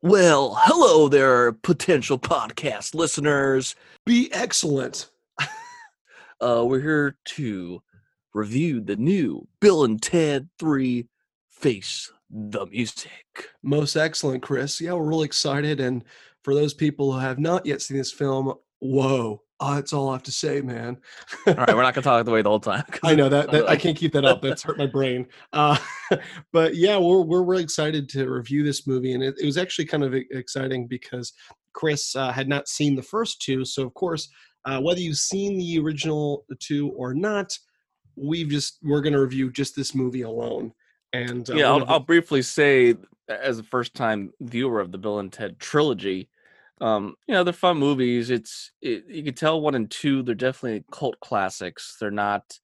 Well, hello there, potential podcast listeners. Be excellent. Uh, we're here to review the new Bill and Ted 3 Face the Music. Most excellent, Chris. Yeah, we're really excited. And for those people who have not yet seen this film, whoa. Uh, that's all I have to say, man. All right, we're not going to talk the way the whole time. I know that, that I can't keep that up. That's hurt my brain. Uh, but yeah, we're we're really excited to review this movie, and it, it was actually kind of exciting because Chris uh, had not seen the first two. So of course, uh, whether you've seen the original two or not, we've just we're going to review just this movie alone. And uh, yeah, I'll, the- I'll briefly say, as a first time viewer of the Bill and Ted trilogy, um, you know, they're fun movies. It's it, you can tell one and two, they're definitely cult classics. They're not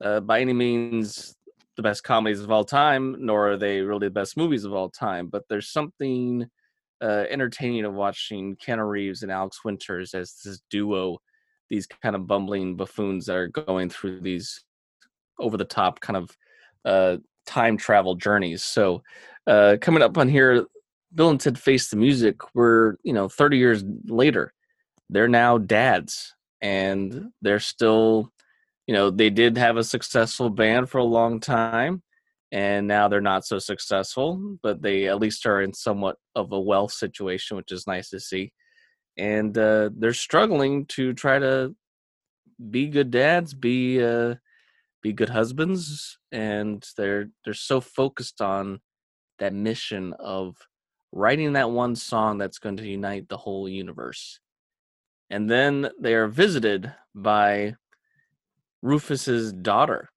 uh, by any means the best comedies of all time, nor are they really the best movies of all time. But there's something uh, entertaining of watching Keanu Reeves and Alex Winters as this duo, these kind of bumbling buffoons that are going through these over the top kind of uh, time travel journeys. So uh, coming up on here, Bill and Ted Face the Music. We're you know 30 years later. They're now dads, and they're still, you know, they did have a successful band for a long time, and now they're not so successful, but they at least are in somewhat of a wealth situation, which is nice to see. And uh, they're struggling to try to be good dads, be uh, be good husbands, and they're they're so focused on that mission of writing that one song that's going to unite the whole universe. And then they are visited by Rufus's daughter,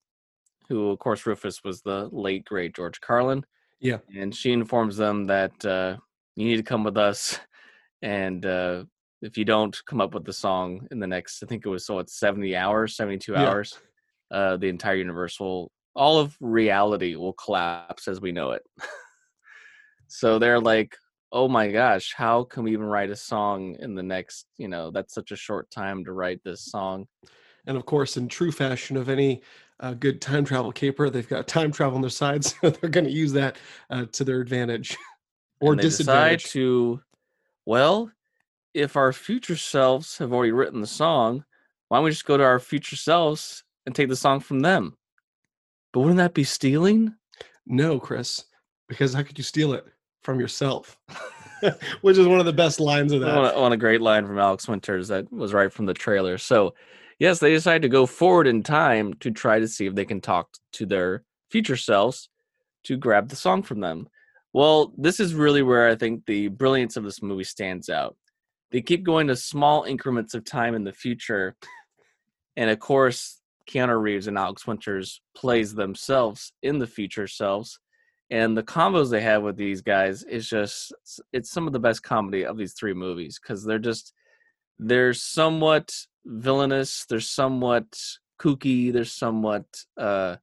who, of course, Rufus was the late great George Carlin. Yeah. and she informs them that uh, you need to come with us, and uh, if you don't come up with the song in the next, I think it was so it's seventy hours, seventy-two Yeah. hours, uh, the entire universe will, all of reality will collapse as we know it. so they're like, oh my gosh, how can we even write a song in the next, you know, that's such a short time to write this song. And of course, in true fashion of any uh, good time travel caper, they've got time travel on their side, so they're going to use that uh, to their advantage or and they decide disadvantage. to, well, if our future selves have already written the song, why don't we just go to our future selves and take the song from them? But wouldn't that be stealing? No, Chris, because how could you steal it from yourself? Which is one of the best lines of that. On a, on a great line from Alex Winters that was right from the trailer. So, yes, they decide to go forward in time to try to see if they can talk to their future selves to grab the song from them. Well, this is really where I think the brilliance of this movie stands out. They keep going to small increments of time in the future, and of course, Keanu Reeves and Alex Winters plays themselves in the future selves and the combos they have with these guys is just it's some of the best comedy of these three movies because they're just they're somewhat villainous they're somewhat kooky they're somewhat uh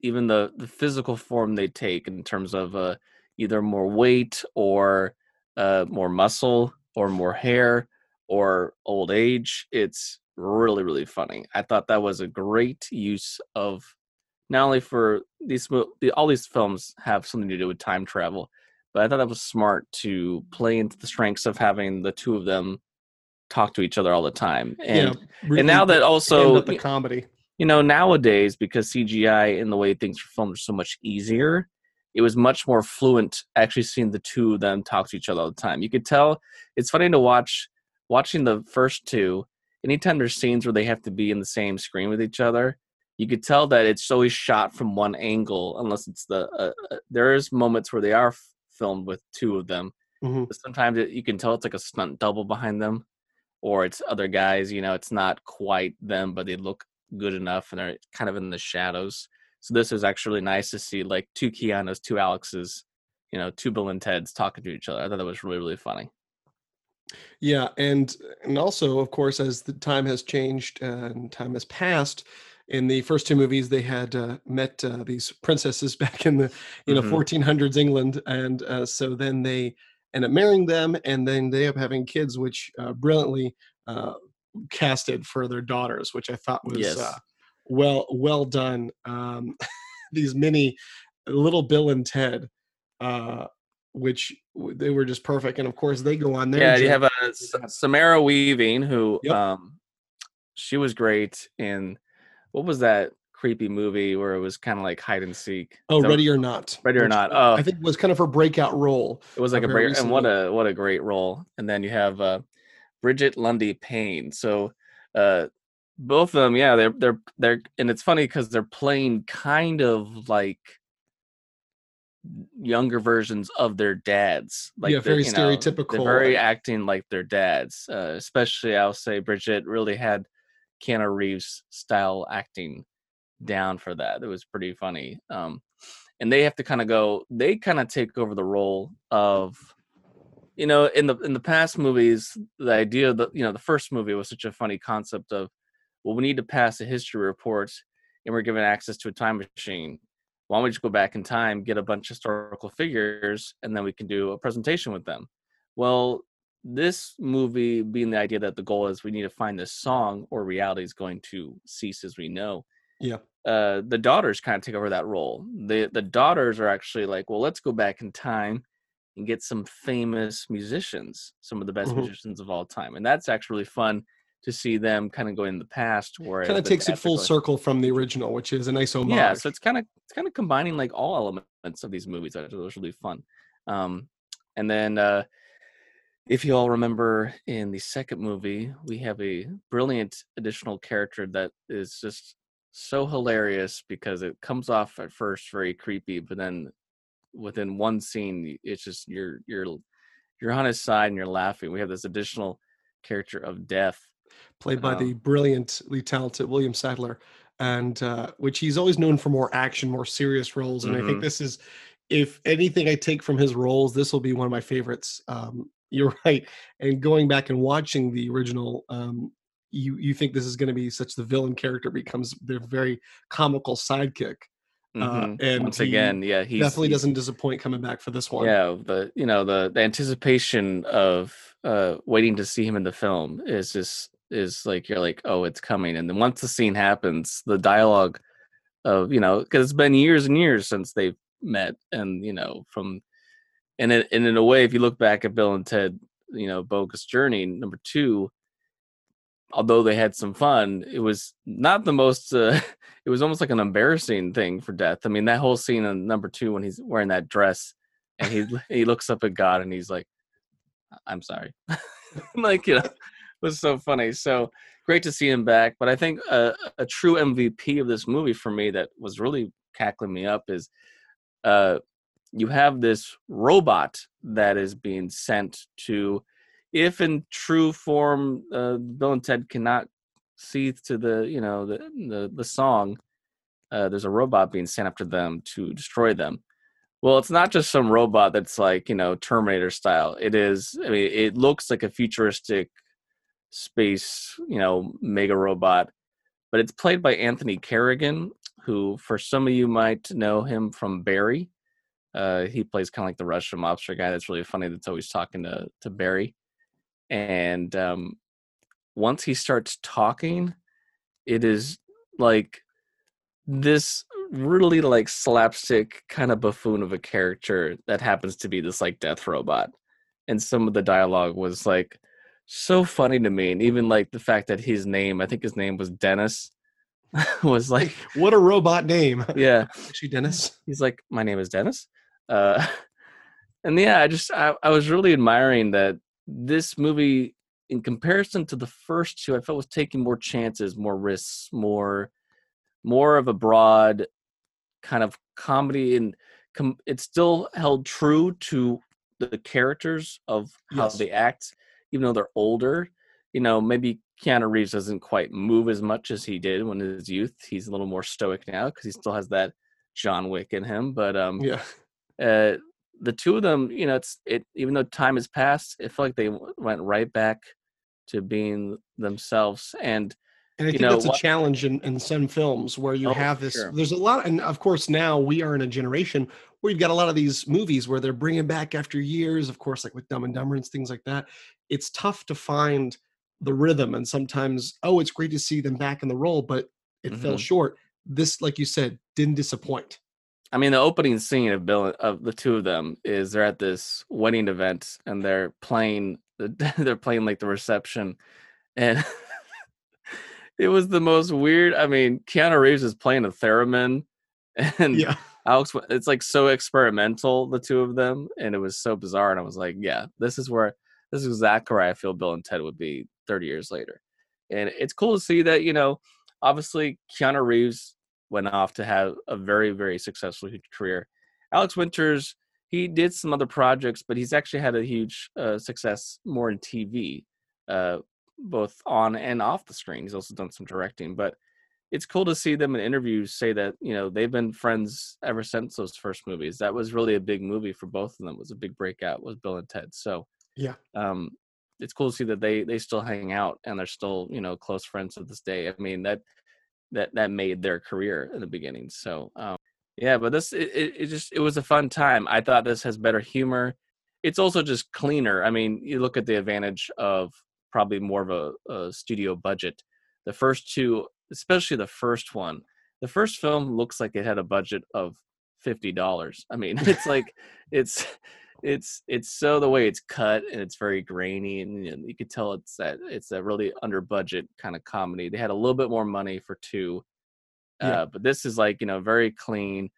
even the the physical form they take in terms of uh either more weight or uh more muscle or more hair or old age it's really really funny. I thought that was a great use of not only for these all these films have something to do with time travel but i thought that was smart to play into the strengths of having the two of them talk to each other all the time. And really and now that also the comedy. you know nowadays because cgi and the way things are filmed are so much easier it was much more fluent actually seeing the two of them talk to each other all the time. You could tell it's funny to watch watching the first two anytime there's scenes where they have to be in the same screen with each other you could tell that it's always shot from one angle unless it's the uh, uh, there is moments where they are f- filmed with two of them Mhm. but sometimes it, you can tell it's like a stunt double behind them or it's other guys you know it's not quite them but they look good enough and they're kind of in the shadows so this is actually nice to see like two Keanu's, two Alex's, you know, two Bill and Ted's talking to each other. I thought that was really, really funny. Yeah, and and also, of course, as the time has changed and time has passed, in the first two movies, they had uh, met uh, these princesses back in the you know Mhm. 1400s England, and uh, so then they end up marrying them, and then they end up having kids, which uh, brilliantly uh, casted for their daughters, which I thought was Yes. uh, well well done. Um, these mini little Bill and Ted, uh, which they were just perfect, and of course they go on there. yeah, you have a S- Samara Weaving who Yep. um she was great in what was that creepy movie where it was kind of like hide and seek. oh, So- Ready or Not. Ready or Not, oh. I think was kind of her breakout role. It was like a break, and what a what a great role. And then you have uh, Brigette Lundy-Paine. So uh, both of them, yeah, they're they're they're, and it's funny because they're playing kind of like younger versions of their dads. Like Yeah, very know, stereotypical, They're very acting like their dads. Uh, especially, I'll say Brigette really had Keanu Reeves style acting down for that. It was pretty funny. Um, and they have to kind of go. They kind of take over the role of, you know, in the in the past movies, the idea that you know the first movie was such a funny concept of, well, we need to pass a history report, and we're given access to a time machine. Why don't we just go back in time, get a bunch of historical figures, and then we can do a presentation with them? Well, this movie being the idea that the goal is we need to find this song or reality is going to cease as we know Yeah. uh the daughters kind of take over that role the the daughters are actually like well let's go back in time and get some famous musicians some of the best Mhm. musicians of all time and that's actually really fun to see them kind of go in the past where it Kind of takes it full going- circle from the original, which is a nice homage. yeah so it's kind of it's kind of combining like all elements of these movies that was really fun um and then uh if you all remember in the second movie we have a brilliant additional character that is just so hilarious because it comes off at first very creepy but then within one scene it's just you're you're you're on his side and you're laughing we have this additional character of death played by Um, the brilliantly talented William Sadler, and uh, which he's always known for more action, more serious roles. And I think Mhm. this is, if anything I take from his roles, this will be one of my favorites. Um, you're right. And going back and watching the original, um, you you think this is going to be such the villain character becomes their very comical sidekick. Uh, Mhm. and once again yeah he Definitely he's- doesn't disappoint coming back for this one. yeah the you know the the anticipation of uh waiting to see him in the film is just is like you're like oh it's coming and then once the scene happens the dialogue of you know because it's been years and years since they've met and you know from and it, and in a way if you look back at bill and ted you know bogus journey number two although they had some fun it was not the most uh, it was almost like an embarrassing thing for death. I mean that whole scene in number two when he's wearing that dress and he he looks up at god and he's like i'm sorry. Like you know was so funny so great to see him back but i think a, a true mvp of this movie for me that was really cackling me up is uh you have this robot that is being sent to if in true form uh, bill and ted cannot see to the you know the the, the song uh, there's a robot being sent after them to destroy them. Well it's not just some robot that's like you know terminator style. It is i mean it looks like a futuristic space you know mega robot but it's played by anthony carrigan who for some of you might know him from barry. Uh, he plays kind of like the russian mobster guy. That's really funny that's always talking to, to barry. And um, once he starts talking it is like this really like slapstick kind of buffoon of a character that happens to be this like death robot. And some of the dialogue was like so funny to me and even like the fact that his name i think his name was dennis was like What a robot name. yeah Actually, Dennis. he's like my name is dennis uh and yeah i just I, I was really admiring that this movie in comparison to the first two i felt was taking more chances more risks more more of a broad kind of comedy and com- it still held true to the characters of how Yes. they act even though they're older you know maybe keanu reeves doesn't quite move as much as he did when his youth he's a little more stoic now because he still has that john wick in him but um Yeah. uh, the two of them, you know, it's it. Even though time has passed, it felt like they went right back to being themselves. And And I You think know, that's a what- challenge in, in some films where you Oh, have this. sure. There's a lot, and of course now we are in a generation where you've got a lot of these movies where they're bringing back after years. Of course, like with Dumb and Dumber and things like that. It's tough to find the rhythm, and sometimes oh, it's great to see them back in the role, but it fell Mhm. short. This, like you said, didn't disappoint. I mean, the opening scene of Bill of the two of them is they're at this wedding event and they're playing the they're playing like the reception, and it was the most weird. I mean, Keanu Reeves is playing a theremin, and Yeah, Alex, it's like so experimental, the two of them, and it was so bizarre. And I was like, yeah, this is where this is exactly where I feel Bill and Ted would be 30 years later. And it's cool to see that, you know, obviously Keanu Reeves went off to have a very, very successful career. Alex Winters, he did some other projects, but he's actually had a huge uh, success more in TV, uh, both on and off the screen. He's also done some directing, but it's cool to see them in interviews say that you know they've been friends ever since those first movies. That was really a big movie for both of them. It was a big breakout. Was Bill and Ted. So yeah. um, it's cool to see that they they still hang out and they're still you know close friends to this day. I mean that that that made their career in the beginning. So um, yeah, but this it, it, just it was a fun time. I thought this has better humor. It's also just cleaner. I mean, you look at the advantage of probably more of a, a studio budget. The first two, especially the first one, the first film looks like it had a budget of fifty dollars. I mean, it's like it's it's it's so the way it's cut and it's very grainy and you, know, you could tell it's that it's a really under budget kind of comedy. They had a little bit more money for two, Yeah. uh, but this is like you know very clean,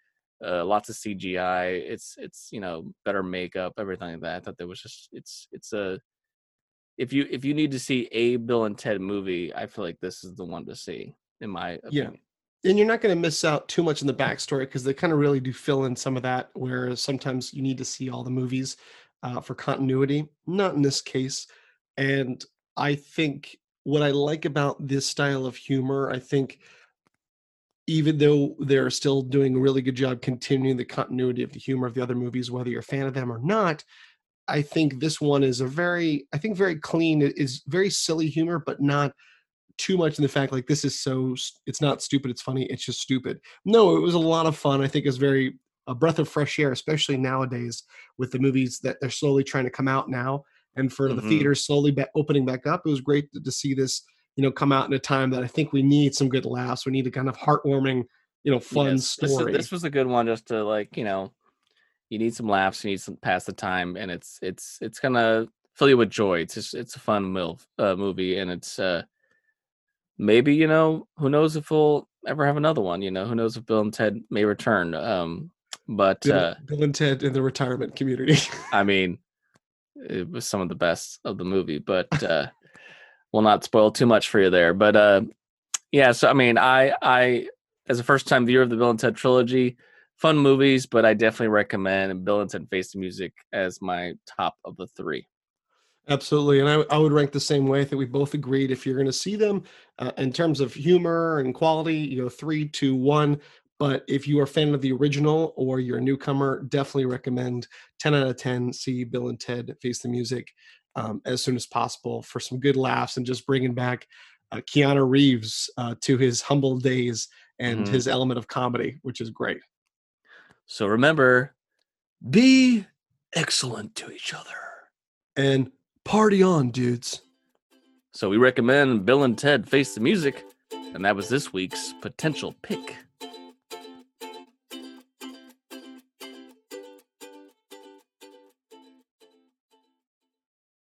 uh, lots of CGI. It's it's you know better makeup, everything like that. I thought there was just it's it's a if you if you need to see a Bill and Ted movie, I feel like this is the one to see in my Yeah. And you're not going to miss out too much in the backstory because they kind of really do fill in some of that whereas sometimes you need to see all the movies uh, for continuity not in this case and i think what i like about this style of humor i think even though they're still doing a really good job continuing the continuity of the humor of the other movies whether you're a fan of them or not i think this one is a very i think very clean it is very silly humor but not too much in the fact like this is so it's not stupid it's funny it's just stupid no it was a lot of fun i think it's very a breath of fresh air especially nowadays with the movies that they're slowly trying to come out now and for the Mhm. theaters slowly opening back up it was great to, to see this you know come out in a time that i think we need some good laughs we need a kind of heartwarming you know fun Yes, this story This, was a good one just to like, you know, you need some laughs, you need some pass the time, and it's it's it's gonna fill you with joy. It's just it's a fun milf, uh, movie, and it's uh maybe you know who knows if we'll ever have another one. You know who knows if Bill and Ted may return. Um, but bill, uh, bill and ted in the retirement community I mean, it was some of the best of the movie, but uh, we'll not spoil too much for you there. But uh, yeah, so I mean, I I as a first time viewer of the Bill and Ted trilogy, fun movies, but I definitely recommend Bill and Ted Face the Music as my top of the three. Absolutely, and I, I would rank the same way. I think we both agreed if you're going to see them uh, in terms of humor and quality, you go three, two, one. But if you are a fan of the original or you're a newcomer, definitely recommend 10 out of 10 see Bill and Ted Face the Music um, as soon as possible for some good laughs and just bringing back uh, Keanu Reeves uh, to his humble days and Mhm. his element of comedy, which is great. So remember, be excellent to each other. And party on, dudes. So we recommend Bill and Ted Face the Music, and that was this week's potential pick.